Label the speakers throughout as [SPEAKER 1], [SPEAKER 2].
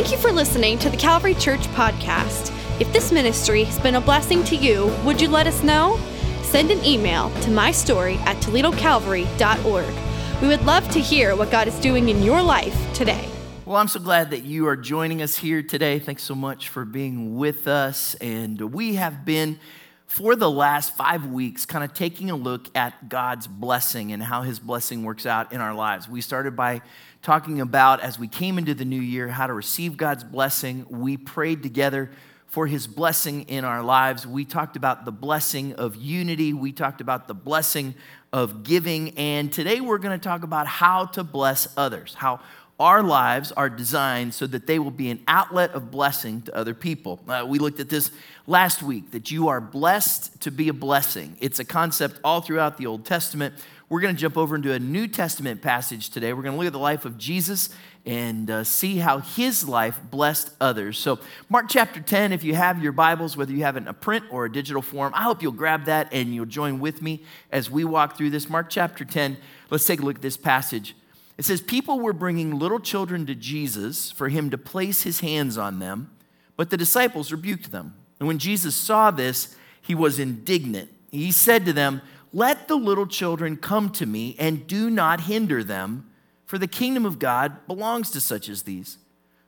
[SPEAKER 1] Thank you for listening to the Calvary Church podcast. If this ministry has been a blessing to you, would you let us know? Send an email to mystory at toledocalvary.org. We would love to hear what God is doing in your life today.
[SPEAKER 2] Well, I'm so glad that you are joining us here today. Thanks so much for being with us. And we have been, for the last five weeks, kind of taking a look at God's blessing and how his blessing works out in our lives. We started by talking about, as we came into the new year, how to receive God's blessing. We prayed together for his blessing in our lives. We talked about the blessing of unity. We talked about the blessing of giving. And today we're going to talk about how to bless others, how our lives are designed so that they will be an outlet of blessing to other people. Uh, we looked at this last week that you are blessed to be a blessing. It's a concept all throughout the Old Testament. We're going to jump over into a New Testament passage today. We're going to look at the life of Jesus and uh, see how his life blessed others. So, Mark chapter 10, if you have your Bibles, whether you have it in a print or a digital form, I hope you'll grab that and you'll join with me as we walk through this. Mark chapter 10, let's take a look at this passage. It says, People were bringing little children to Jesus for him to place his hands on them, but the disciples rebuked them. And when Jesus saw this, he was indignant. He said to them, Let the little children come to me and do not hinder them, for the kingdom of God belongs to such as these.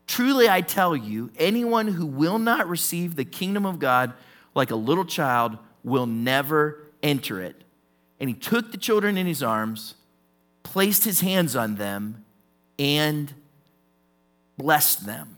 [SPEAKER 2] Truly, I tell you, anyone who will not receive the kingdom of God like a little child will never enter it. And he took the children in his arms placed his hands on them, and blessed them.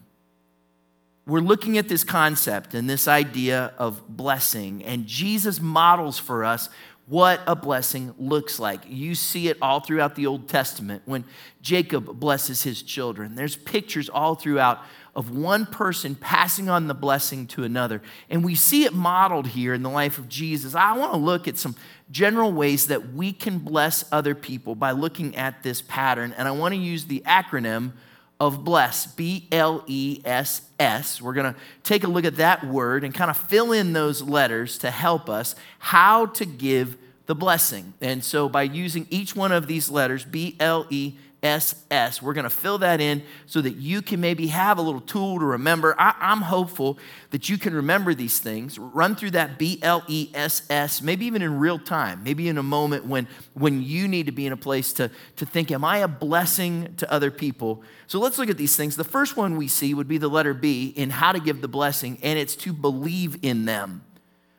[SPEAKER 2] We're looking at this concept and this idea of blessing, and Jesus models for us what a blessing looks like. You see it all throughout the Old Testament when Jacob blesses his children. There's pictures all throughout of one person passing on the blessing to another. And we see it modeled here in the life of Jesus. I want to look at some general ways that we can bless other people by looking at this pattern. And I want to use the acronym of bless, B L E S S. We're going to take a look at that word and kind of fill in those letters to help us how to give the blessing. And so by using each one of these letters, B L E S S, We're going to fill that in so that you can maybe have a little tool to remember. I, am hopeful that you can remember these things, run through that B L E S S, maybe even in real time, maybe in a moment when, when you need to be in a place to, to think, Am I a blessing to other people? So let's look at these things. The first one we see would be the letter B in how to give the blessing, and it's to believe in them.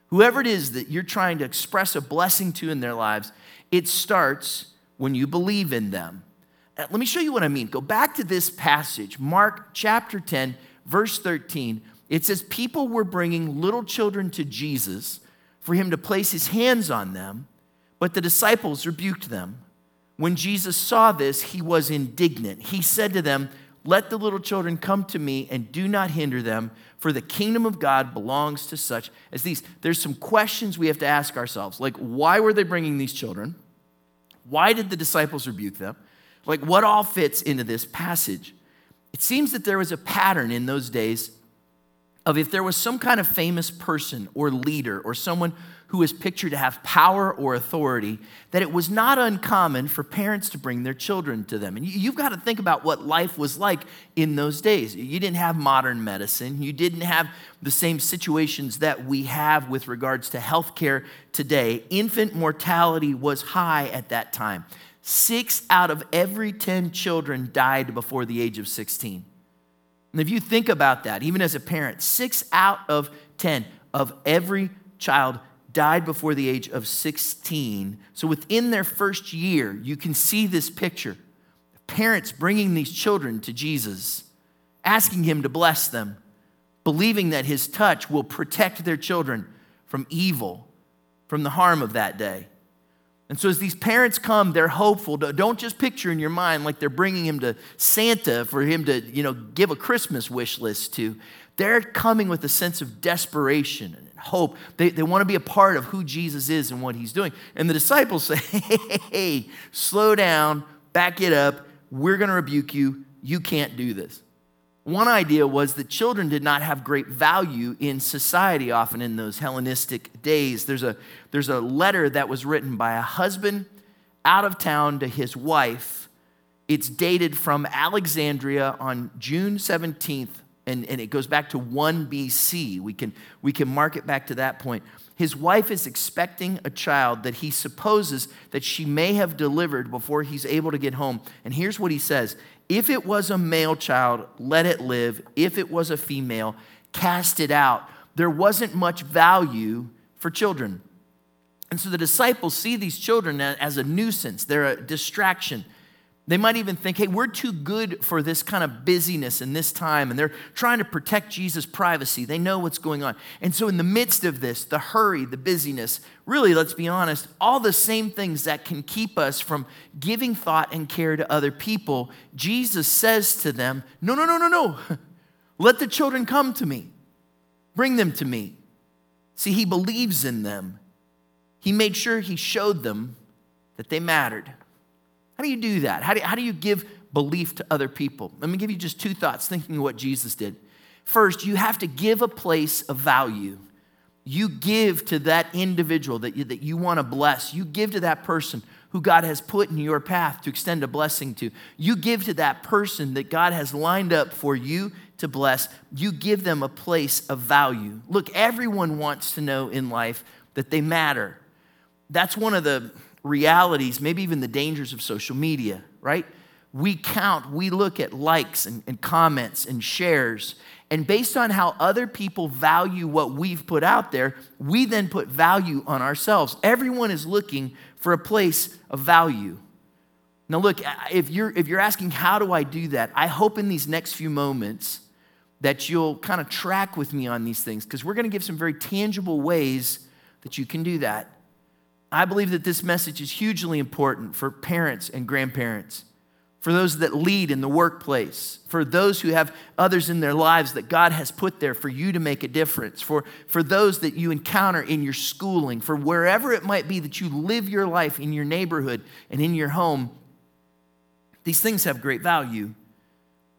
[SPEAKER 2] Whoever it is that you're trying to express a blessing to in their lives, it starts when you believe in them. Uh, let me show you what I mean. Go back to this passage, Mark chapter 10, verse 13. It says, People were bringing little children to Jesus for him to place his hands on them, but the disciples rebuked them. When Jesus saw this, he was indignant. He said to them, Let the little children come to me and do not hinder them, for the kingdom of God belongs to such as these. There's some questions we have to ask ourselves, like why were they bringing these children? Why did the disciples rebuke them? Like, what all fits into this passage? It seems that there was a pattern in those days of if there was some kind of famous person or leader or someone who was pictured to have power or authority, that it was not uncommon for parents to bring their children to them. And you've got to think about what life was like in those days. You didn't have modern medicine, you didn't have the same situations that we have with regards to healthcare today. Infant mortality was high at that time. Six out of every 10 children died before the age of 16. And if you think about that, even as a parent, six out of 10 of every child died before the age of 16. So within their first year, you can see this picture. Parents bringing these children to Jesus, asking him to bless them, believing that his touch will protect their children from evil, from the harm of that day. And so, as these parents come, they're hopeful. Don't just picture in your mind like they're bringing him to Santa for him to, you know, give a Christmas wish list to. They're coming with a sense of desperation and hope. They, they want to be a part of who Jesus is and what he's doing. And the disciples say, hey, hey, hey slow down, back it up. We're going to rebuke you. You can't do this. One idea was that children did not have great value in society often in those Hellenistic days. There's a, there's a letter that was written by a husband out of town to his wife. It's dated from Alexandria on June 17th, and, and it goes back to 1 BC. We can, we can mark it back to that point. His wife is expecting a child that he supposes that she may have delivered before he's able to get home. And here's what he says If it was a male child, let it live. If it was a female, cast it out. There wasn't much value for children. And so the disciples see these children as a nuisance, they're a distraction. They might even think, hey, we're too good for this kind of busyness in this time. And they're trying to protect Jesus' privacy. They know what's going on. And so, in the midst of this, the hurry, the busyness, really, let's be honest, all the same things that can keep us from giving thought and care to other people, Jesus says to them, no, no, no, no, no. Let the children come to me, bring them to me. See, he believes in them. He made sure he showed them that they mattered. How do you do that? How do, how do you give belief to other people? Let me give you just two thoughts thinking of what Jesus did. First, you have to give a place of value. You give to that individual that you, that you want to bless. You give to that person who God has put in your path to extend a blessing to. You give to that person that God has lined up for you to bless. You give them a place of value. Look, everyone wants to know in life that they matter. That's one of the realities, maybe even the dangers of social media, right? We count, we look at likes and, and, comments and shares, and based on how other people value what we've put out there, we then put value on ourselves. Everyone is looking for a place of value. Now, look, if you're, if you're asking, how do I do that? I hope in these next few moments that you'll kind of track with me on these things because we're going to give some very tangible ways that you can do that. I believe that this message is hugely important for parents and grandparents, for those that lead in the workplace, for those who have others in their lives that God has put there for you to make a difference, for, for those that you encounter in your schooling, for wherever it might be that you live your life in your neighborhood and in your home. These things have great value.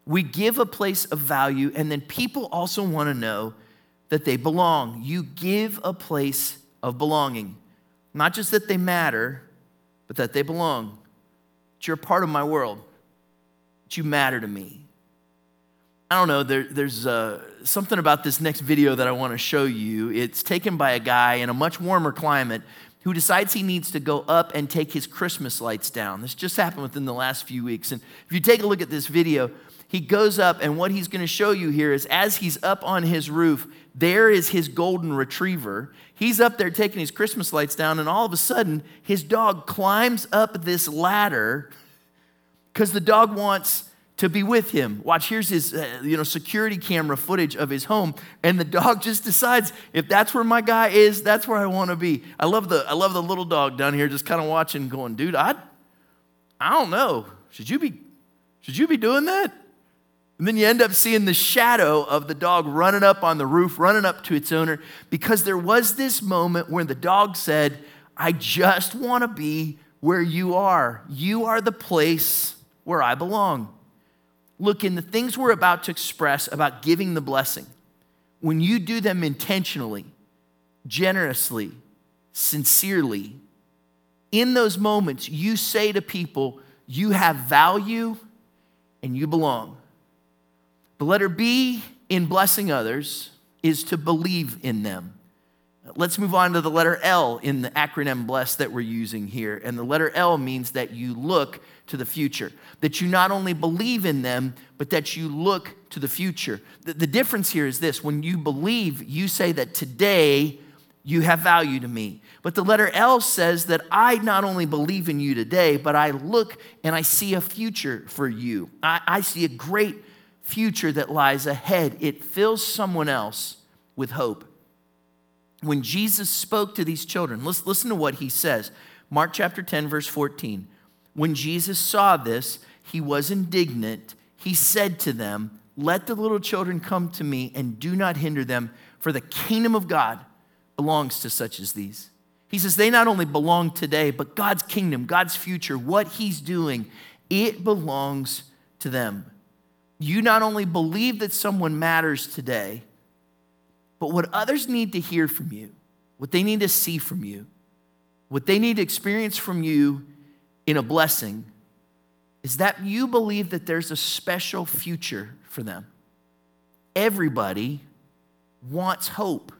[SPEAKER 2] We give a place of value, and then people also want to know that they belong. You give a place of belonging. Not just that they matter, but that they belong. That you're a part of my world. That you matter to me. I don't know, there, there's uh, something about this next video that I want to show you. It's taken by a guy in a much warmer climate who decides he needs to go up and take his Christmas lights down. This just happened within the last few weeks. And if you take a look at this video, he goes up, and what he's going to show you here is as he's up on his roof, there is his golden retriever. He's up there taking his Christmas lights down, and all of a sudden, his dog climbs up this ladder because the dog wants to be with him. Watch, here's his uh, you know security camera footage of his home, and the dog just decides if that's where my guy is, that's where I want to be. I love the I love the little dog down here just kind of watching, going, dude, I I don't know. Should you be should you be doing that? And then you end up seeing the shadow of the dog running up on the roof, running up to its owner, because there was this moment where the dog said, I just want to be where you are. You are the place where I belong. Look, in the things we're about to express about giving the blessing, when you do them intentionally, generously, sincerely, in those moments, you say to people, You have value and you belong. The letter B in blessing others is to believe in them. Let's move on to the letter L in the acronym BLESS that we're using here. And the letter L means that you look to the future, that you not only believe in them, but that you look to the future. The, the difference here is this when you believe, you say that today you have value to me. But the letter L says that I not only believe in you today, but I look and I see a future for you. I, I see a great future that lies ahead. It fills someone else with hope. When Jesus spoke to these children, listen to what he says. Mark chapter 10, verse 14. When Jesus saw this, he was indignant. He said to them, Let the little children come to me and do not hinder them, for the kingdom of God belongs to such as these. He says they not only belong today, but God's kingdom, God's future, what he's doing, it belongs to them you not only believe that someone matters today, but what others need to hear from you, what they need to see from you, what they need to experience from you in a blessing is that you believe that there's a special future for them. everybody wants hope.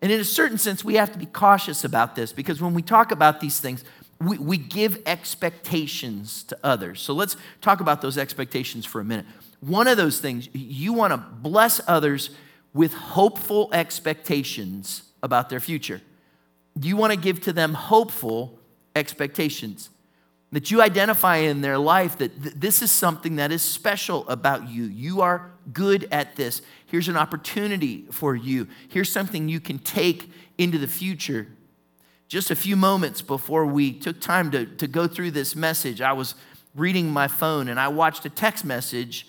[SPEAKER 2] And in a certain sense, we have to be cautious about this because when we talk about these things, we, we give expectations to others. So let's talk about those expectations for a minute. One of those things, you want to bless others with hopeful expectations about their future. You want to give to them hopeful expectations. That you identify in their life that th- this is something that is special about you. You are good at this. Here's an opportunity for you. Here's something you can take into the future. Just a few moments before we took time to, to go through this message, I was reading my phone and I watched a text message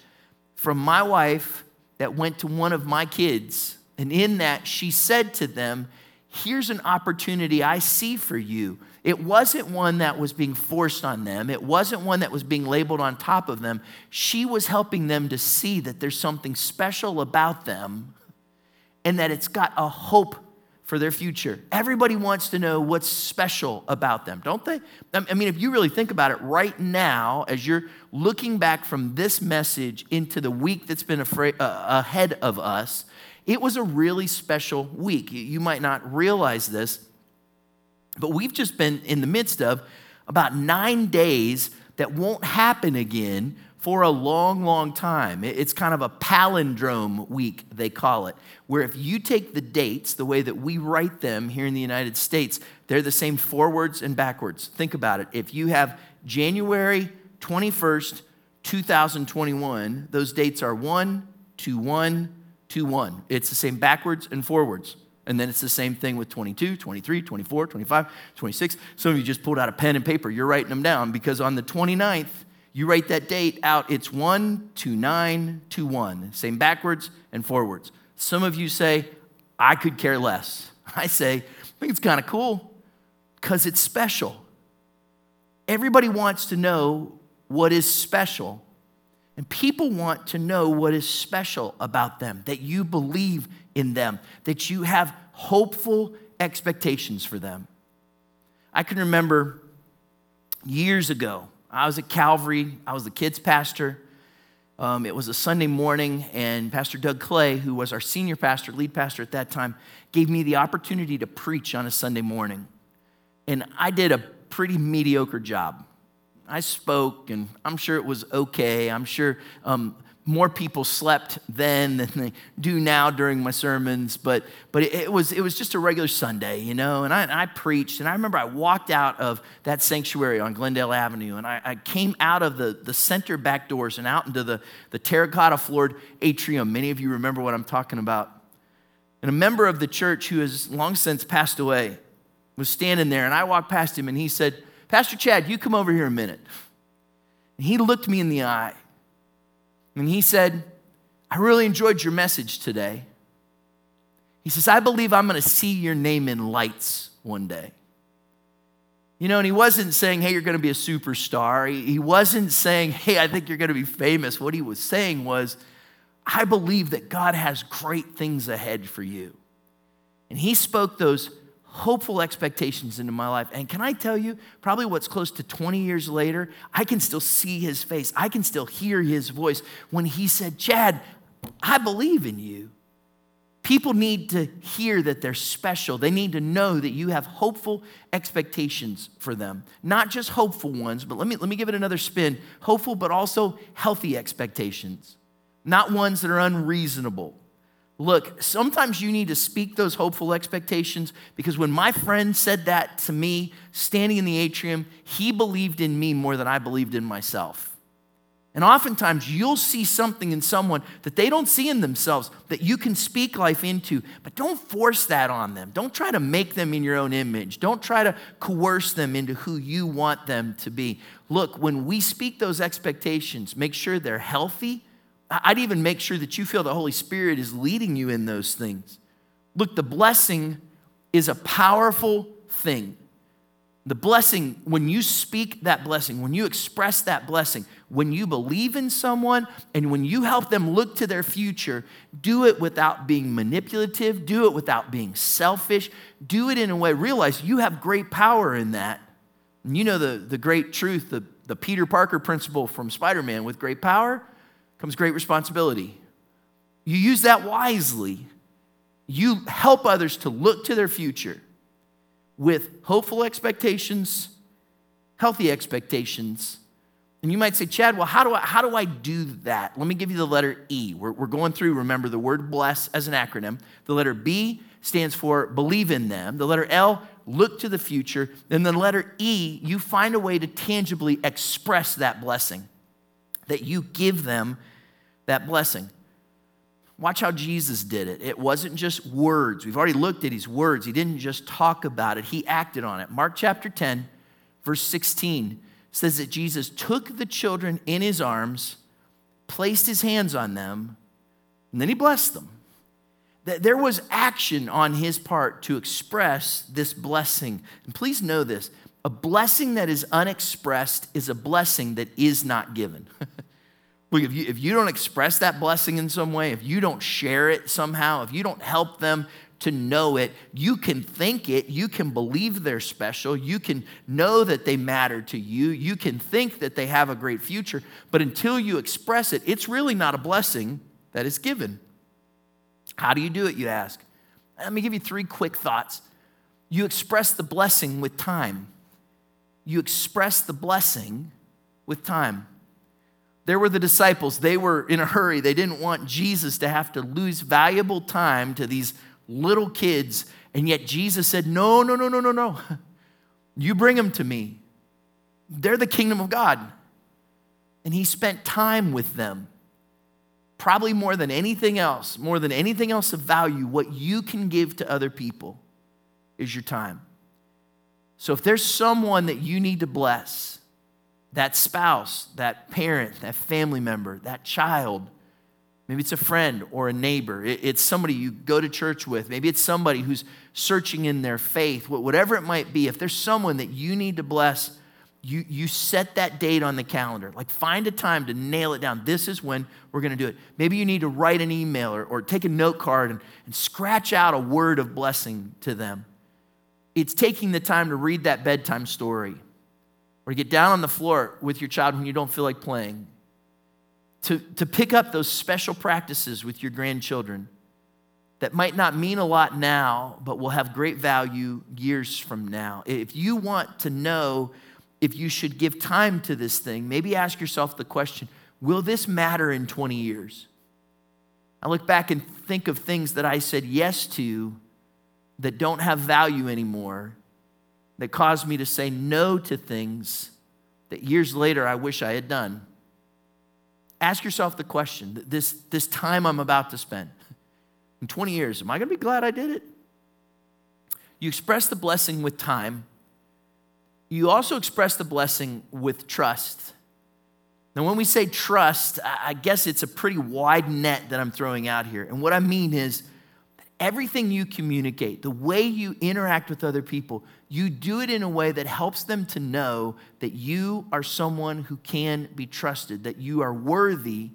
[SPEAKER 2] from my wife that went to one of my kids. And in that, she said to them, Here's an opportunity I see for you. It wasn't one that was being forced on them, it wasn't one that was being labeled on top of them. She was helping them to see that there's something special about them and that it's got a hope for their future. Everybody wants to know what's special about them, don't they? I mean, if you really think about it right now, as you're looking back from this message into the week that's been afraid, uh, ahead of us, it was a really special week. You might not realize this, but we've just been in the midst of about nine days that won't happen again for a long, long time. It's kind of a palindrome week, they call it, where if you take the dates the way that we write them here in the United States, they're the same forwards and backwards. Think about it. If you have January 21st, 2021, those dates are 1 2, 1 2, 1. It's the same backwards and forwards. And then it's the same thing with 22, 23, 24, 25, 26. Some of you just pulled out a pen and paper. You're writing them down because on the 29th, you write that date out, it's 1 to 9 to 1. Same backwards and forwards. Some of you say, I could care less. I say, I think it's kind of cool because it's special. Everybody wants to know what is special. And people want to know what is special about them, that you believe in them, that you have hopeful expectations for them. I can remember years ago, I was at Calvary, I was the kids' pastor. Um, it was a Sunday morning, and Pastor Doug Clay, who was our senior pastor, lead pastor at that time, gave me the opportunity to preach on a Sunday morning. And I did a pretty mediocre job. I spoke, and I'm sure it was okay. I'm sure um, more people slept then than they do now during my sermons, but, but it, was, it was just a regular Sunday, you know, and I, and I preached. And I remember I walked out of that sanctuary on Glendale Avenue, and I, I came out of the, the center back doors and out into the, the terracotta floored atrium. Many of you remember what I'm talking about. And a member of the church who has long since passed away was standing there, and I walked past him, and he said, Pastor Chad, you come over here a minute. And he looked me in the eye and he said, I really enjoyed your message today. He says, I believe I'm going to see your name in lights one day. You know, and he wasn't saying, hey, you're going to be a superstar. He wasn't saying, hey, I think you're going to be famous. What he was saying was, I believe that God has great things ahead for you. And he spoke those hopeful expectations into my life. And can I tell you, probably what's close to 20 years later, I can still see his face. I can still hear his voice when he said, Chad, I believe in you. People need to hear that they're special. They need to know that you have hopeful expectations for them. Not just hopeful ones, but let me, let me give it another spin hopeful, but also healthy expectations, not ones that are unreasonable Look, sometimes you need to speak those hopeful expectations because when my friend said that to me, standing in the atrium, he believed in me more than I believed in myself. And oftentimes you'll see something in someone that they don't see in themselves that you can speak life into, but don't force that on them. Don't try to make them in your own image. Don't try to coerce them into who you want them to be. Look, when we speak those expectations, make sure they're healthy I'd even make sure that you feel the Holy Spirit is leading you in those things. Look, the blessing is a powerful thing. The blessing, when you speak that blessing, when you express that blessing, when you believe in someone and when you help them look to their future, do it without being manipulative, do it without being selfish, do it in a way, realize you have great power in that. And you know the, the great truth, the, the Peter Parker principle from Spider Man with great power comes great responsibility. you use that wisely. You help others to look to their future with hopeful expectations, healthy expectations. And you might say, Chad, well, how do I, how do I do that? Let me give you the letter E. We're, we're going through, remember, the word bless as an acronym. The letter B stands for believe in them. The letter L, look to the future. And the letter E, you find a way to tangibly express that blessing, that you give them that blessing. Watch how Jesus did it. It wasn't just words. We've already looked at his words. He didn't just talk about it, he acted on it. Mark chapter 10, verse 16 says that Jesus took the children in his arms, placed his hands on them, and then he blessed them. That There was action on his part to express this blessing. And please know this a blessing that is unexpressed is a blessing that is not given. Look, if you, if you don't express that blessing in some way, if you don't share it somehow, if you don't help them to know it, you can think it, you can believe they're special, you can know that they matter to you, you can think that they have a great future, but until you express it, it's really not a blessing that is given. How do you do it, you ask? Let me give you three quick thoughts. You express the blessing with time. You express the blessing with time. There were the disciples. They were in a hurry. They didn't want Jesus to have to lose valuable time to these little kids. And yet Jesus said, No, no, no, no, no, no. You bring them to me. They're the kingdom of God. And he spent time with them probably more than anything else, more than anything else of value, what you can give to other people is your time. So if there's someone that you need to bless, that spouse, that parent, that family member, that child, maybe it's a friend or a neighbor, it's somebody you go to church with, maybe it's somebody who's searching in their faith, whatever it might be, if there's someone that you need to bless, you, you set that date on the calendar. Like find a time to nail it down. This is when we're going to do it. Maybe you need to write an email or, or take a note card and, and scratch out a word of blessing to them. It's taking the time to read that bedtime story or to get down on the floor with your child when you don't feel like playing. To, to pick up those special practices with your grandchildren that might not mean a lot now, but will have great value years from now. If you want to know if you should give time to this thing, maybe ask yourself the question will this matter in 20 years? I look back and think of things that I said yes to that don't have value anymore, that caused me to say no to things that years later I wish I had done. Ask yourself the question this, this time I'm about to spend in 20 years, am I going to be glad I did it? You express the blessing with time you also express the blessing with trust. Now, when we say trust, I guess it's a pretty wide net that I'm throwing out here. And what I mean is, everything you communicate, the way you interact with other people, you do it in a way that helps them to know that you are someone who can be trusted, that you are worthy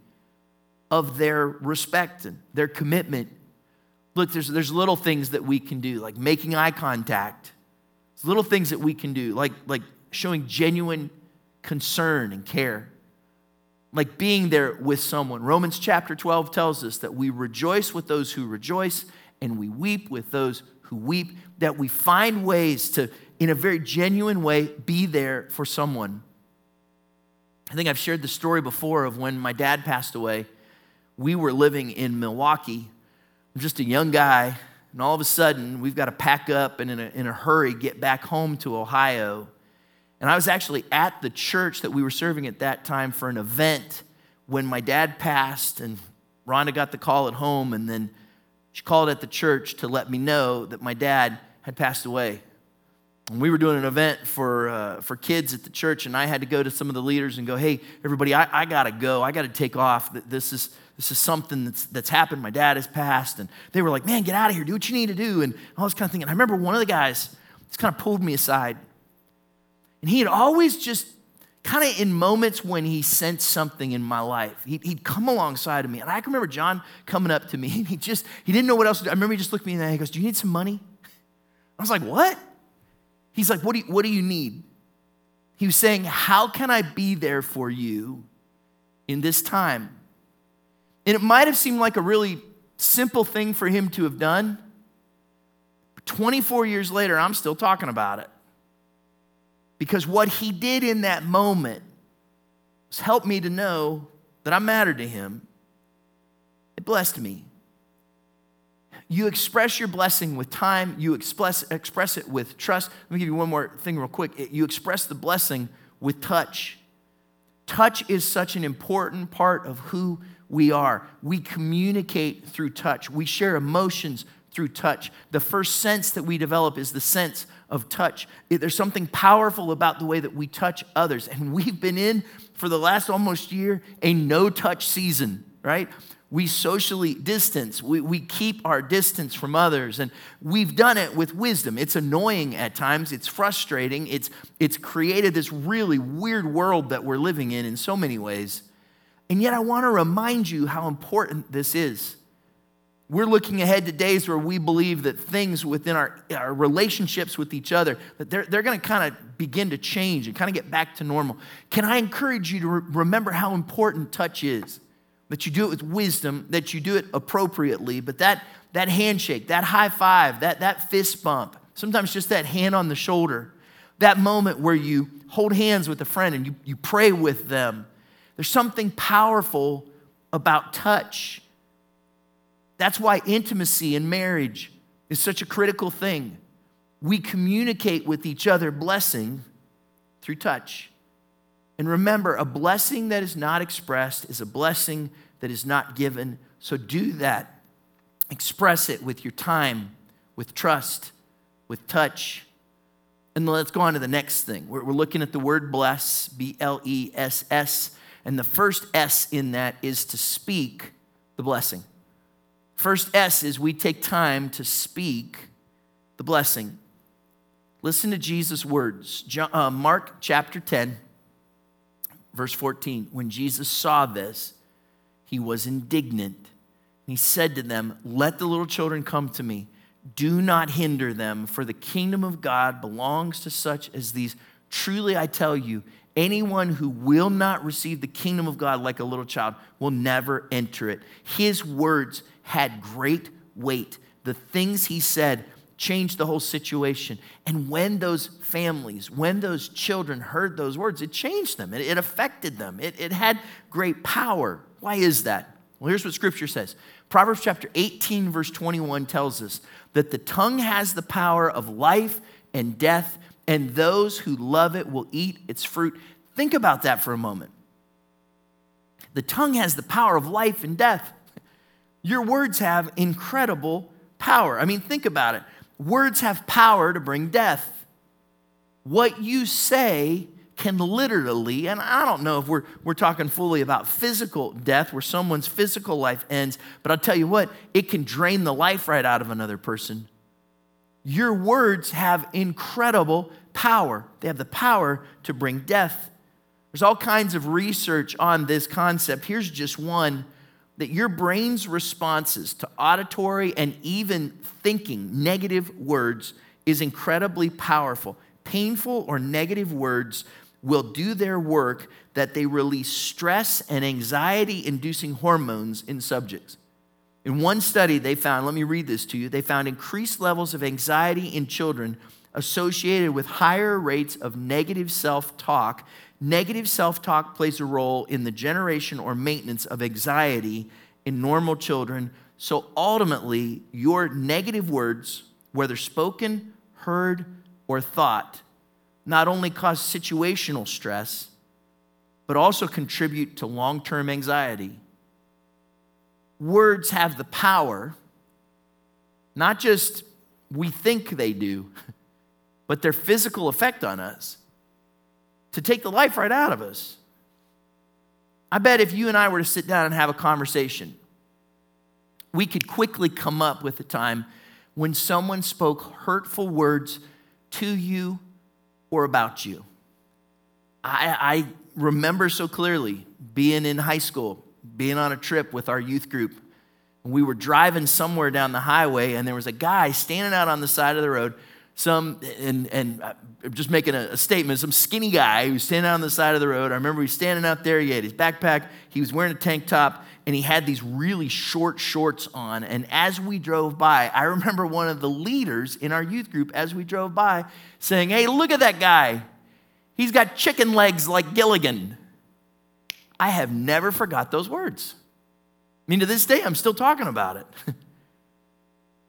[SPEAKER 2] of their respect and their commitment. Look, there's, there's little things that we can do, like making eye contact it's little things that we can do, like, like showing genuine concern and care, like being there with someone. Romans chapter 12 tells us that we rejoice with those who rejoice and we weep with those who weep, that we find ways to, in a very genuine way, be there for someone. I think I've shared the story before of when my dad passed away. We were living in Milwaukee. I'm just a young guy, and all of a sudden, we've got to pack up and in a, in a hurry get back home to Ohio. And I was actually at the church that we were serving at that time for an event when my dad passed, and Rhonda got the call at home, and then she called at the church to let me know that my dad had passed away. And we were doing an event for, uh, for kids at the church, and I had to go to some of the leaders and go, hey, everybody, I, I got to go. I got to take off. This is, this is something that's, that's happened. My dad has passed. And they were like, man, get out of here. Do what you need to do. And all this kind of thing. And I remember one of the guys just kind of pulled me aside. And he had always just kind of in moments when he sensed something in my life, he'd, he'd, come alongside of me. And I can remember John coming up to me and he just, he didn't know what else to do. I remember he just looked at me and he goes, do you need some money? I was like, what? He's like, what do you, what do you need? He was saying, how can I be there for you in this time? And it might have seemed like a really simple thing for him to have done. But 24 years later, I'm still talking about it. Because what he did in that moment has helped me to know that I mattered to him. It blessed me. You express your blessing with time, you express, express it with trust. Let me give you one more thing, real quick. You express the blessing with touch. Touch is such an important part of who we are. We communicate through touch, we share emotions through touch. The first sense that we develop is the sense of touch. There's something powerful about the way that we touch others. And we've been in, for the last almost year, a no touch season, right? we socially distance. We, we keep our distance from others. And we've done it with wisdom. It's annoying at times, it's frustrating. It's, it's created this really weird world that we're living in in so many ways. And yet, I want to remind you how important this is. We're looking ahead to days where we believe that things within our, our relationships with each other, that they're, they're going to kind of begin to change and kind of get back to normal. Can I encourage you to re- remember how important touch is? that you do it with wisdom, that you do it appropriately. But that, that handshake, that high five, that, that fist bump, sometimes just that hand on the shoulder, that moment where you hold hands with a friend and you, you pray with them, there's something powerful about touch. That's why intimacy in marriage is such a critical thing. We communicate with each other blessing through touch. And remember, a blessing that is not expressed is a blessing that is not given. So do that. Express it with your time, with trust, with touch. And let's go on to the next thing. We're, we're looking at the word bless, B L E S S. And the first S in that is to speak the blessing. First S is we take time to speak the blessing. Listen to Jesus' words. Uh, Mark chapter 10 Verse 14 When Jesus saw this, he was indignant. He said to them, Let the little children come to me. Do not hinder them, for the kingdom of God belongs to such as these. Truly, I tell you, anyone who will not receive the kingdom of God like a little child will never enter it. His words had great weight. The things he said changed the whole situation. And when those families, when those children heard those words, it changed them, it, it affected them, it, it had great power. Why is that? Well, here's what scripture says Proverbs chapter 18, verse 21 tells us that the tongue has the power of life and death, and those who love it will eat its fruit. Think about that for a moment. The tongue has the power of life and death. Your words have incredible power. I mean, think about it. Words have power to bring death. What you say can literally, and I don't know if we're, we're talking fully about physical death where someone's physical life ends, but I'll tell you what, it can drain the life right out of another person. Your words have incredible power, they have the power to bring death. There's all kinds of research on this concept. Here's just one that your brain's responses to auditory and even thinking negative words is incredibly powerful. Painful or negative words will do their work that they release stress and anxiety inducing hormones in subjects. In one study, they found, let me read this to you, they found increased levels of anxiety in children associated with higher rates of negative self talk Negative self talk plays a role in the generation or maintenance of anxiety in normal children. So ultimately, your negative words, whether spoken, heard, or thought, not only cause situational stress, but also contribute to long term anxiety. Words have the power, not just we think they do, but their physical effect on us to take the life right out of us. I bet if you and I were to sit down and have a conversation, we could quickly come up with a time when someone spoke hurtful words to you or about you. I, I remember so clearly being in high school, being on a trip with our youth group. And we were driving somewhere down the highway, and there was a guy standing out on the side of the road some, and, and I'm just making a, a statement, some skinny guy who was standing out on the side of the road. I remember he was standing out there, he had his backpack, he was wearing a tank top, and he had these really short shorts on. And as we drove by, I remember one of the leaders in our youth group, as we drove by, saying, Hey, look at that guy. He's got chicken legs like Gilligan. I have never forgot those words. I mean, to this day, I'm still talking about it.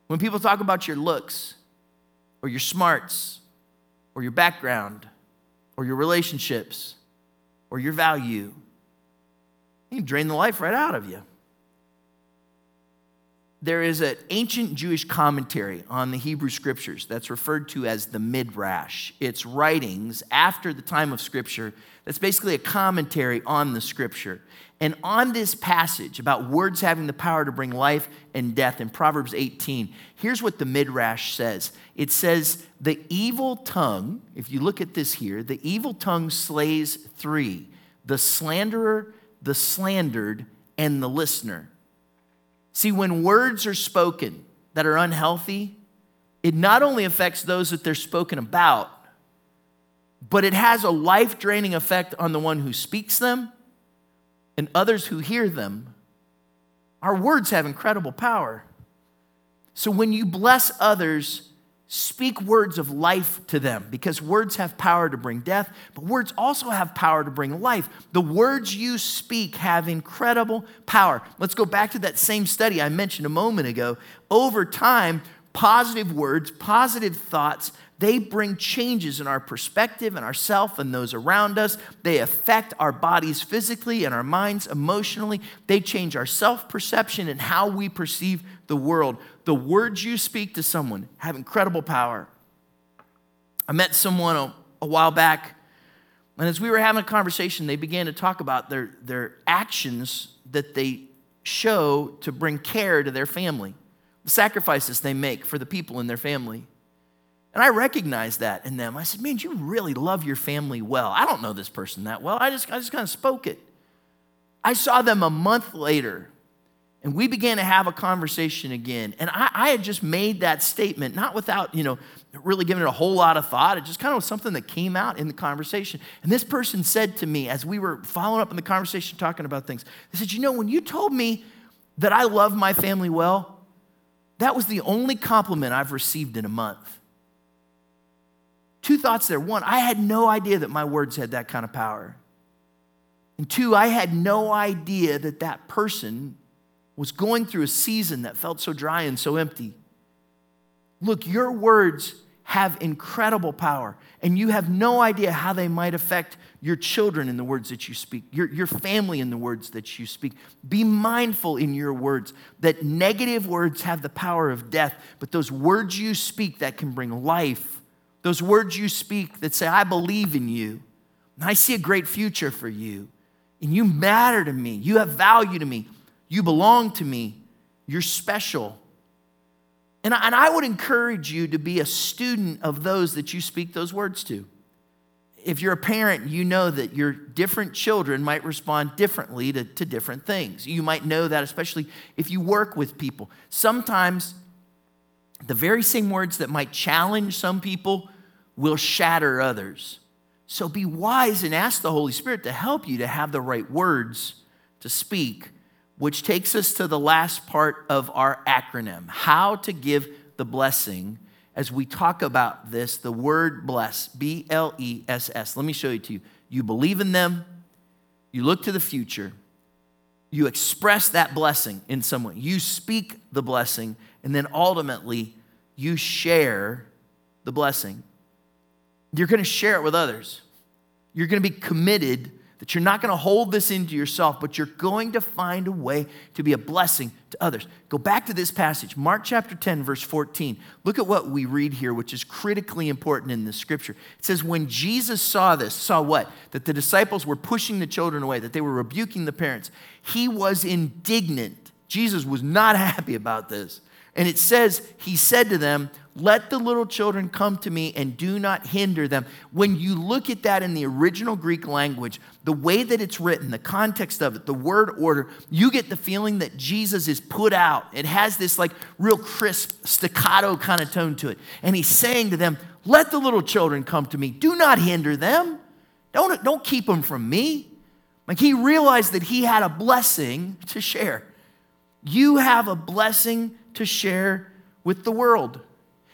[SPEAKER 2] when people talk about your looks, or your smarts or your background or your relationships or your value. You can drain the life right out of you. There is an ancient Jewish commentary on the Hebrew scriptures that's referred to as the Midrash. It's writings after the time of scripture that's basically a commentary on the scripture. And on this passage about words having the power to bring life and death in Proverbs 18, here's what the Midrash says it says, The evil tongue, if you look at this here, the evil tongue slays three the slanderer, the slandered, and the listener. See, when words are spoken that are unhealthy, it not only affects those that they're spoken about, but it has a life draining effect on the one who speaks them and others who hear them. Our words have incredible power. So when you bless others, speak words of life to them because words have power to bring death, but words also have power to bring life. The words you speak have incredible power. Let's go back to that same study I mentioned a moment ago. Over time, positive words, positive thoughts they bring changes in our perspective and ourself and those around us. They affect our bodies physically and our minds emotionally. They change our self perception and how we perceive the world. The words you speak to someone have incredible power. I met someone a, a while back, and as we were having a conversation, they began to talk about their, their actions that they show to bring care to their family, the sacrifices they make for the people in their family. And I recognized that in them. I said, Man, you really love your family well. I don't know this person that well. I just, I just kind of spoke it. I saw them a month later, and we began to have a conversation again. And I, I had just made that statement, not without, you know, really giving it a whole lot of thought. It just kind of was something that came out in the conversation. And this person said to me, as we were following up in the conversation, talking about things, they said, You know, when you told me that I love my family well, that was the only compliment I've received in a month. Two thoughts there. One, I had no idea that my words had that kind of power. And two, I had no idea that that person was going through a season that felt so dry and so empty. Look, your words have incredible power, and you have no idea how they might affect your children in the words that you speak, your, your family in the words that you speak. Be mindful in your words that negative words have the power of death, but those words you speak that can bring life those words you speak that say, I believe in you, and I see a great future for you, and you matter to me, you have value to me, you belong to me, you're special. And I, and I would encourage you to be a student of those that you speak those words to. If you're a parent, you know that your different children might respond differently to, to different things. You might know that, especially if you work with people. Sometimes the very same words that might challenge some people will shatter others. So be wise and ask the Holy Spirit to help you to have the right words to speak, which takes us to the last part of our acronym how to give the blessing. As we talk about this, the word bless, B L E S S. Let me show you to you. You believe in them, you look to the future, you express that blessing in some way, you speak the blessing, and then ultimately you share the blessing. You're going to share it with others. You're going to be committed that you're not going to hold this into yourself, but you're going to find a way to be a blessing to others. Go back to this passage, Mark chapter 10, verse 14. Look at what we read here, which is critically important in the scripture. It says, When Jesus saw this, saw what? That the disciples were pushing the children away, that they were rebuking the parents, he was indignant Jesus was not happy about this. And it says, He said to them, Let the little children come to me and do not hinder them. When you look at that in the original Greek language, the way that it's written, the context of it, the word order, you get the feeling that Jesus is put out. It has this like real crisp, staccato kind of tone to it. And He's saying to them, Let the little children come to me. Do not hinder them. Don't, don't keep them from me. Like He realized that He had a blessing to share. You have a blessing to share with the world.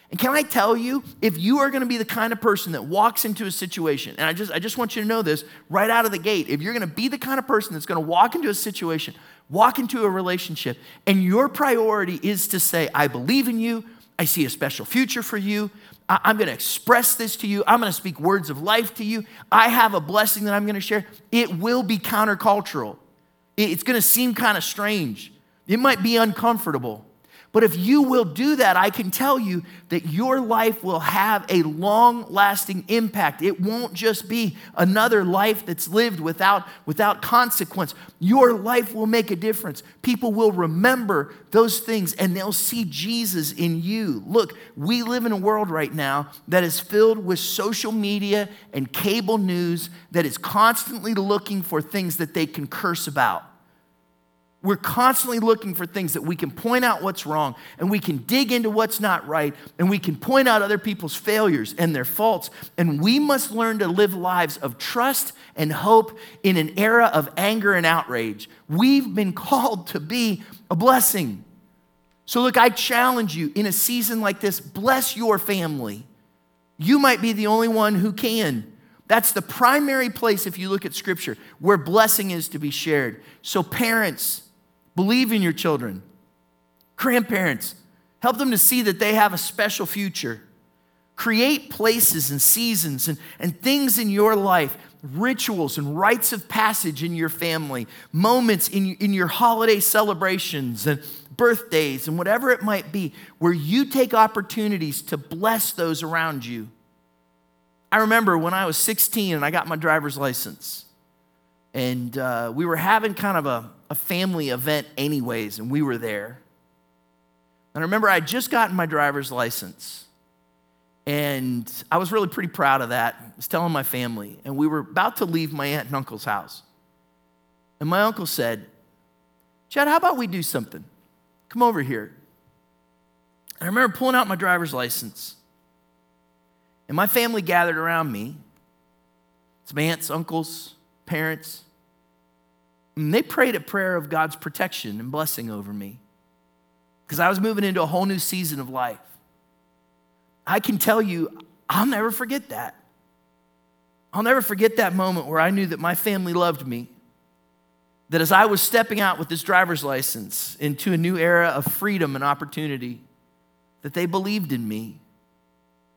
[SPEAKER 2] And can I tell you, if you are going to be the kind of person that walks into a situation, and I just, I just want you to know this right out of the gate, if you're going to be the kind of person that's going to walk into a situation, walk into a relationship, and your priority is to say, I believe in you, I see a special future for you, I, am going to express this to you, I'm going to speak words of life to you, I have a blessing that I'm going to share, it will be countercultural. It's going to seem kind of strange. It might be uncomfortable. But if you will do that, I can tell you that your life will have a long lasting impact. It won't just be another life that's lived without, without consequence. Your life will make a difference. People will remember those things and they'll see Jesus in you. Look, we live in a world right now that is filled with social media and cable news that is constantly looking for things that they can curse about. We're constantly looking for things that we can point out what's wrong and we can dig into what's not right and we can point out other people's failures and their faults. And we must learn to live lives of trust and hope in an era of anger and outrage. We've been called to be a blessing. So, look, I challenge you in a season like this, bless your family. You might be the only one who can. That's the primary place, if you look at scripture, where blessing is to be shared. So, parents, Believe in your children. Grandparents, help them to see that they have a special future. Create places and seasons and, and things in your life, rituals and rites of passage in your family, moments in, in your holiday celebrations and birthdays and whatever it might be, where you take opportunities to bless those around you. I remember when I was 16 and I got my driver's license, and uh, we were having kind of a, a family event, anyways, and we were there. And I remember I just gotten my driver's license. And I was really pretty proud of that. I was telling my family. And we were about to leave my aunt and uncle's house. And my uncle said, Chad, how about we do something? Come over here. And I remember pulling out my driver's license. And my family gathered around me. It's my aunts, uncles, parents. And they prayed a prayer of God's protection and blessing over me because I was moving into a whole new season of life. I can tell you, I'll never forget that. I'll never forget that moment where I knew that my family loved me. That as I was stepping out with this driver's license into a new era of freedom and opportunity, that they believed in me,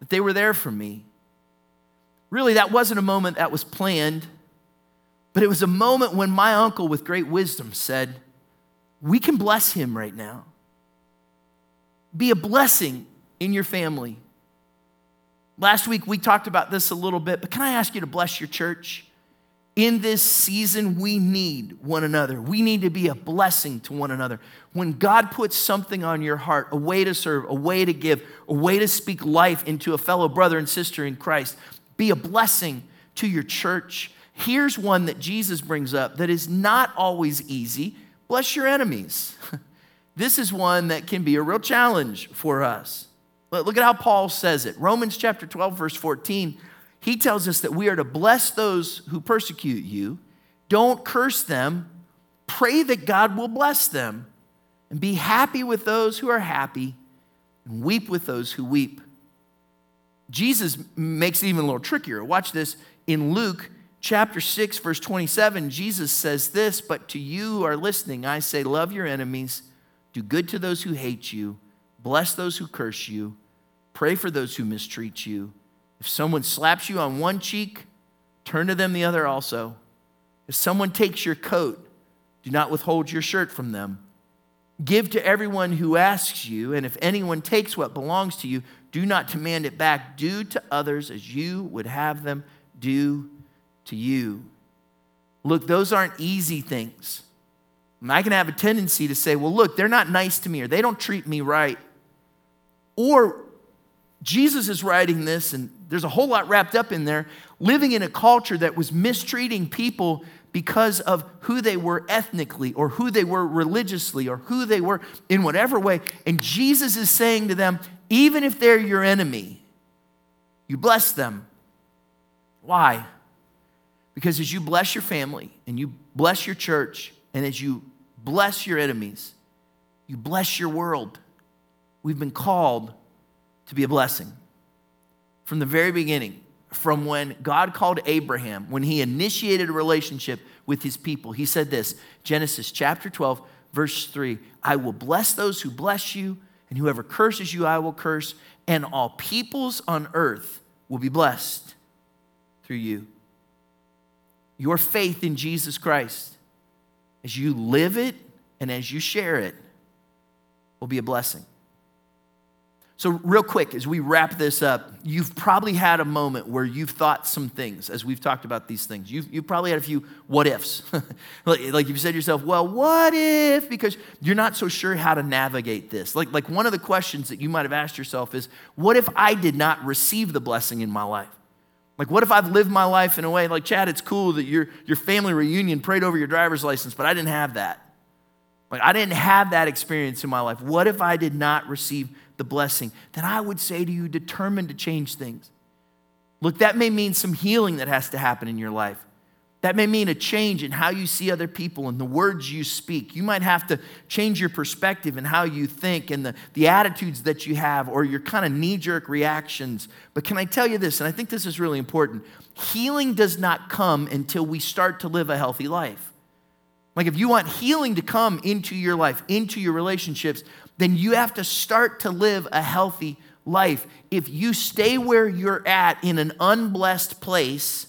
[SPEAKER 2] that they were there for me. Really, that wasn't a moment that was planned. But it was a moment when my uncle, with great wisdom, said, We can bless him right now. Be a blessing in your family. Last week we talked about this a little bit, but can I ask you to bless your church? In this season, we need one another. We need to be a blessing to one another. When God puts something on your heart, a way to serve, a way to give, a way to speak life into a fellow brother and sister in Christ, be a blessing to your church Here's one that Jesus brings up that is not always easy bless your enemies. this is one that can be a real challenge for us. Look at how Paul says it. Romans chapter 12, verse 14, he tells us that we are to bless those who persecute you, don't curse them, pray that God will bless them, and be happy with those who are happy, and weep with those who weep. Jesus makes it even a little trickier. Watch this in Luke chapter 6, verse 27, Jesus says this, but to you who are listening, I say, love your enemies, do good to those who hate you, bless those who curse you, pray for those who mistreat you. If someone slaps you on one cheek, turn to them the other also. If someone takes your coat, do not withhold your shirt from them. Give to everyone who asks you, and if anyone takes what belongs to you, do not demand it back. Do to others as you would have them do to you. Look, those aren't easy things. I can have a tendency to say, well, look, they're not nice to me or they don't treat me right. Or Jesus is writing this, and there's a whole lot wrapped up in there, living in a culture that was mistreating people because of who they were ethnically or who they were religiously or who they were in whatever way. And Jesus is saying to them, even if they're your enemy, you bless them. Why? Because as you bless your family and you bless your church and as you bless your enemies, you bless your world. We've been called to be a blessing. From the very beginning, from when God called Abraham, when he initiated a relationship with his people, he said this Genesis chapter 12, verse 3 I will bless those who bless you, and whoever curses you, I will curse, and all peoples on earth will be blessed through you. Your faith in Jesus Christ, as you live it and as you share it, will be a blessing. So, real quick, as we wrap this up, you've probably had a moment where you've thought some things as we've talked about these things. You've, you've probably had a few what ifs. like, like you've said to yourself, well, what if? Because you're not so sure how to navigate this. Like, like one of the questions that you might have asked yourself is, what if I did not receive the blessing in my life? Like, what if I've lived my life in a way, like, Chad, it's cool that your, your family reunion prayed over your driver's license, but I didn't have that. Like, I didn't have that experience in my life. What if I did not receive the blessing, then I would say to you, determined to change things. Look, that may mean some healing that has to happen in your life. That may mean a change in how you see other people and the words you speak. You might have to change your perspective and how you think and the, the attitudes that you have or your kind of knee jerk reactions. But can I tell you this, and I think this is really important healing does not come until we start to live a healthy life. Like, if you want healing to come into your life, into your relationships, then you have to start to live a healthy life. If you stay where you're at in an unblessed place,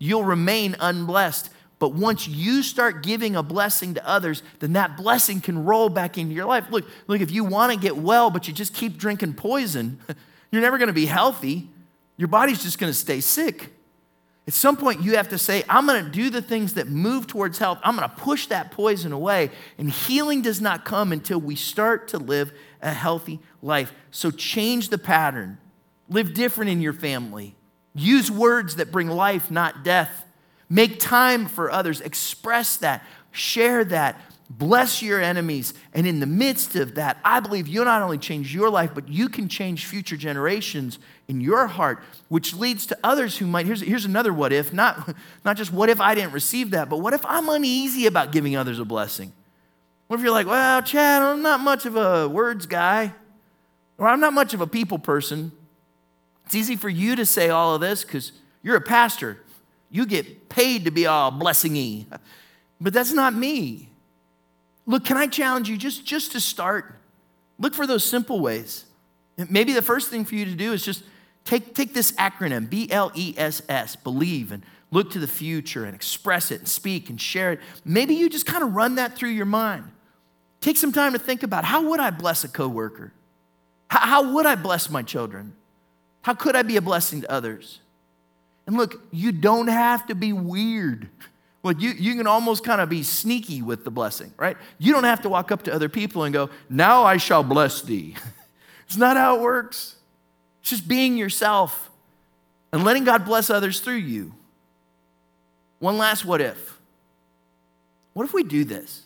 [SPEAKER 2] you'll remain unblessed. But once you start giving a blessing to others, then that blessing can roll back into your life. Look, look, if you want to get well, but you just keep drinking poison, you're never going to be healthy. Your body's just going to stay sick. At some point, you have to say, I'm going to do the things that move towards health. I'm going to push that poison away. And healing does not come until we start to live a healthy life. So change the pattern. Live different in your family. Use words that bring life, not death. Make time for others. Express that. Share that. Bless your enemies. And in the midst of that, I believe you'll not only change your life, but you can change future generations in your heart, which leads to others who might. Here's, here's another what if, not, not just what if I didn't receive that, but what if I'm uneasy about giving others a blessing? What if you're like, well, Chad, I'm not much of a words guy, or I'm not much of a people person. It's easy for you to say all of this because you're a pastor. You get paid to be all blessingy. But that's not me. Look, can I challenge you just, just to start? Look for those simple ways. Maybe the first thing for you to do is just take, take this acronym, B L E S S, believe, and look to the future and express it and speak and share it. Maybe you just kind of run that through your mind. Take some time to think about how would I bless a coworker? How, how would I bless my children? How could I be a blessing to others? And look, you don't have to be weird. Well, you, you can almost kind of be sneaky with the blessing, right? You don't have to walk up to other people and go, Now I shall bless thee. it's not how it works. It's just being yourself and letting God bless others through you. One last what if. What if we do this?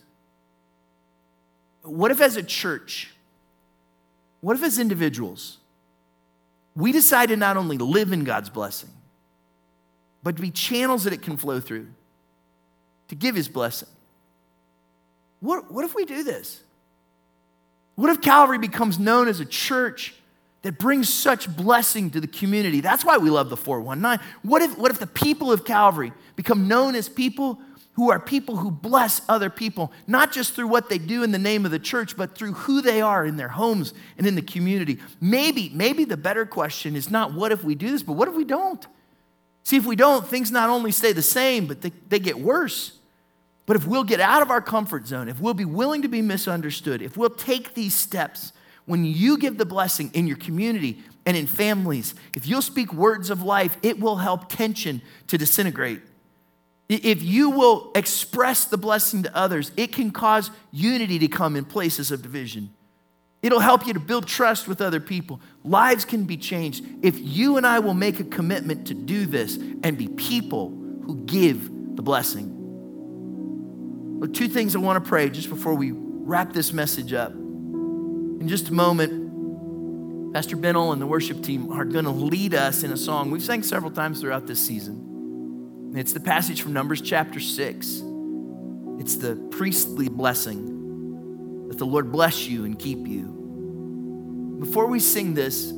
[SPEAKER 2] What if, as a church, what if, as individuals, we decide to not only live in God's blessing, but to be channels that it can flow through? to give his blessing. What, what if we do this? What if Calvary becomes known as a church that brings such blessing to the community? That's why we love the 419. What if, what if the people of Calvary become known as people who are people who bless other people, not just through what they do in the name of the church, but through who they are in their homes and in the community? Maybe, maybe the better question is not what if we do this, but what if we don't? See, if we don't, things not only stay the same, but they, they get worse. But if we'll get out of our comfort zone, if we'll be willing to be misunderstood, if we'll take these steps, when you give the blessing in your community and in families, if you'll speak words of life, it will help tension to disintegrate. If you will express the blessing to others, it can cause unity to come in places of division. It'll help you to build trust with other people. Lives can be changed if you and I will make a commitment to do this and be people who give the blessing. Well, two things I want to pray just before we wrap this message up. In just a moment, Pastor Benel and the worship team are going to lead us in a song we've sang several times throughout this season. It's the passage from Numbers chapter 6. It's the priestly blessing that the Lord bless you and keep you. Before we sing this,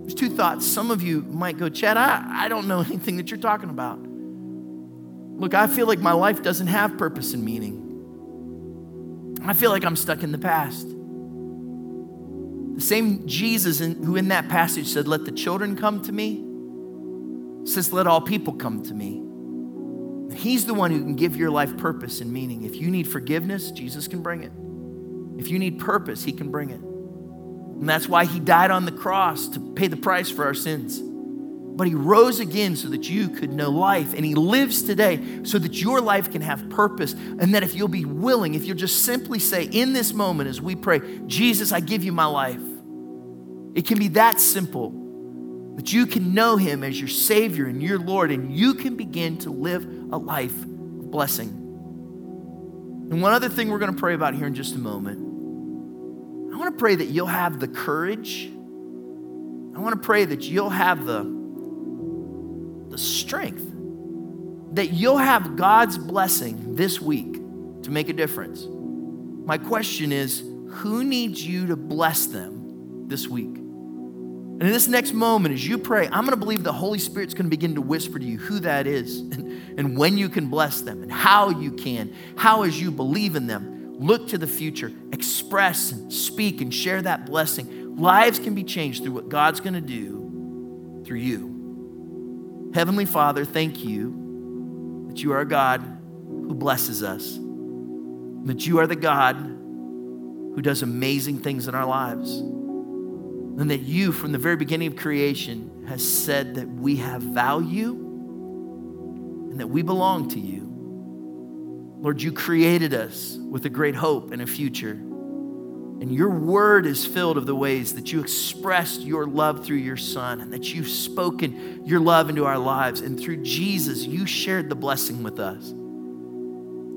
[SPEAKER 2] there's two thoughts. Some of you might go, Chad, I, I don't know anything that you're talking about. Look, I feel like my life doesn't have purpose and meaning. I feel like I'm stuck in the past. The same Jesus in, who in that passage said, Let the children come to me, says, Let all people come to me. He's the one who can give your life purpose and meaning. If you need forgiveness, Jesus can bring it. If you need purpose, He can bring it. And that's why He died on the cross to pay the price for our sins. But He rose again so that you could know life. And He lives today so that your life can have purpose. And that if you'll be willing, if you'll just simply say, in this moment as we pray, Jesus, I give you my life, it can be that simple that you can know Him as your Savior and your Lord, and you can begin to live a life of blessing. And one other thing we're going to pray about here in just a moment. I want to pray that you'll have the courage. I want to pray that you'll have the, the strength, that you'll have God's blessing this week to make a difference. My question is who needs you to bless them this week? And in this next moment, as you pray, I'm going to believe the Holy Spirit's going to begin to whisper to you who that is and, and when you can bless them and how you can, how, as you believe in them, look to the future, express and speak and share that blessing. Lives can be changed through what God's going to do through you. Heavenly Father, thank you that you are a God who blesses us, that you are the God who does amazing things in our lives and that you, from the very beginning of creation, has said that we have value and that we belong to you. Lord, you created us with a great hope and a future. And your word is filled of the ways that you expressed your love through your son and that you've spoken your love into our lives. And through Jesus, you shared the blessing with us.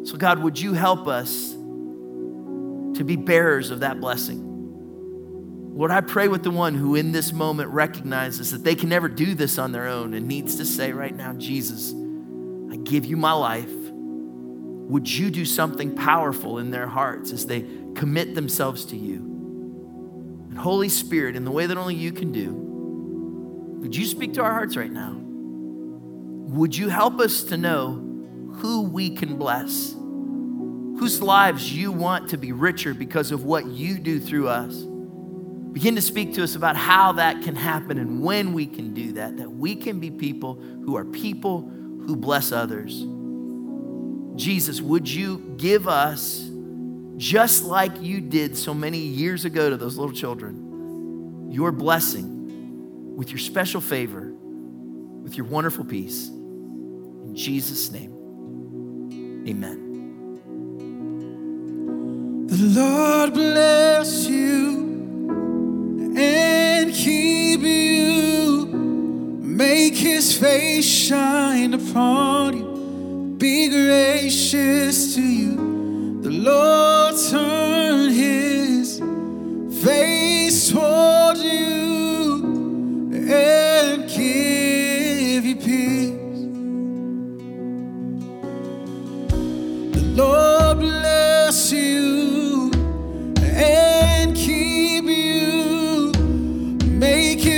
[SPEAKER 2] So, God, would you help us to be bearers of that blessing? Lord, I pray with the one who in this moment recognizes that they can never do this on their own and needs to say right now, Jesus, I give you my life. Would you do something powerful in their hearts as they commit themselves to you? And Holy Spirit, in the way that only you can do, would you speak to our hearts right now? Would you help us to know who we can bless? Whose lives you want to be richer because of what you do through us? Begin to speak to us about how that can happen and when we can do that, that we can be people who are people who bless others. Jesus, would you give us, just like you did so many years ago to those little children, your blessing with your special favor, with your wonderful peace? In Jesus' name, amen.
[SPEAKER 3] The Lord bless you and keep you. Make his face shine upon you, be gracious to you. The Lord turn his face toward you and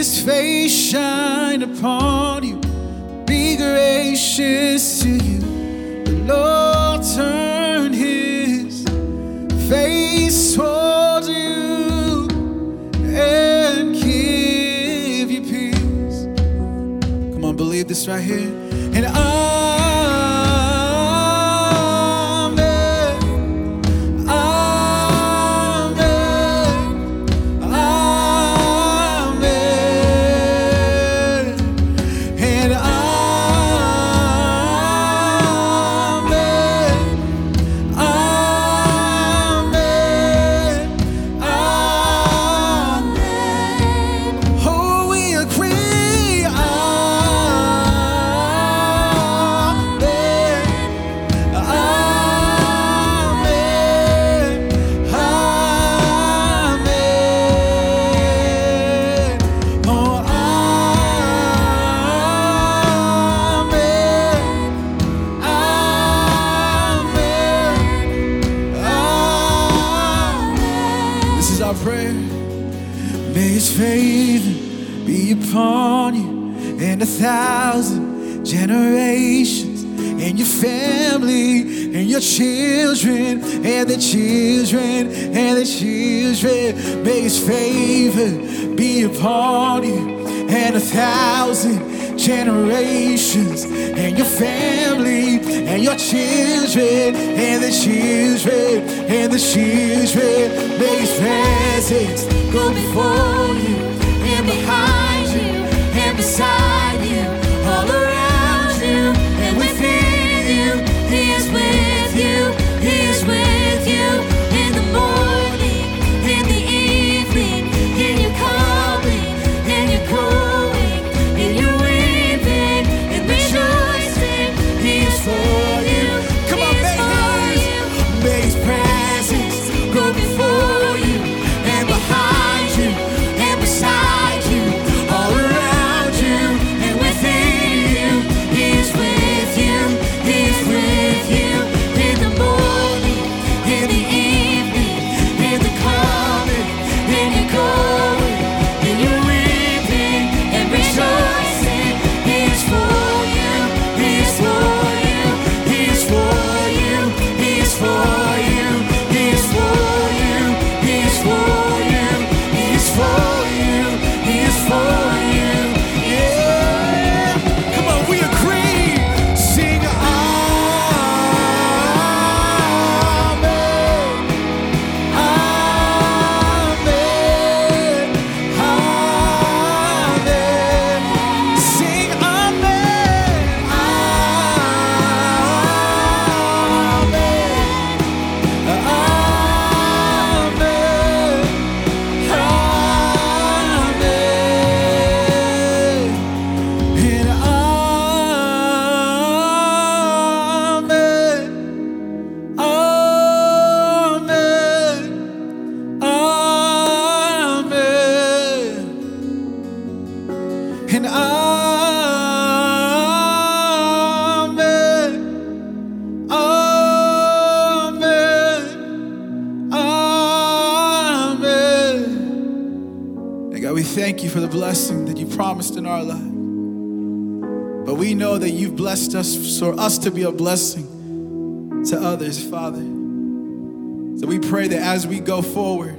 [SPEAKER 3] his face shine upon you. Be gracious to you. The Lord turn his face toward you and give you peace. Come on, believe this right here. Family and your children and the children and the children. May his favor be upon you and a thousand generations and your family and your children and the children and the children. May his presence go before you blessed us for us to be a blessing to others, Father. So we pray that as we go forward,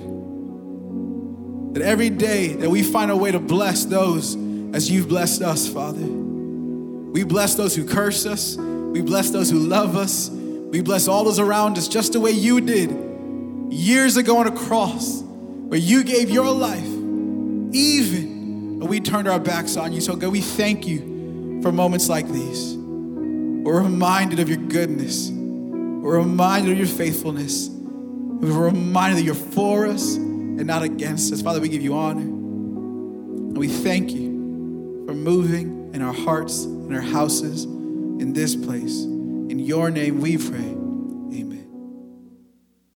[SPEAKER 3] that every day that we find a way to bless those as you've blessed us, Father. We bless those who curse us. We bless those who love us. We bless all those around us just the way you did years ago on a cross, where you gave your life, even when we turned our backs on you. So, God, we thank you for moments like these. We're reminded of your goodness, we're reminded of your faithfulness, we're reminded that you're for us and not against us. Father, we give you honor. And we thank you for moving in our hearts, in our houses, in this place. In your name we pray.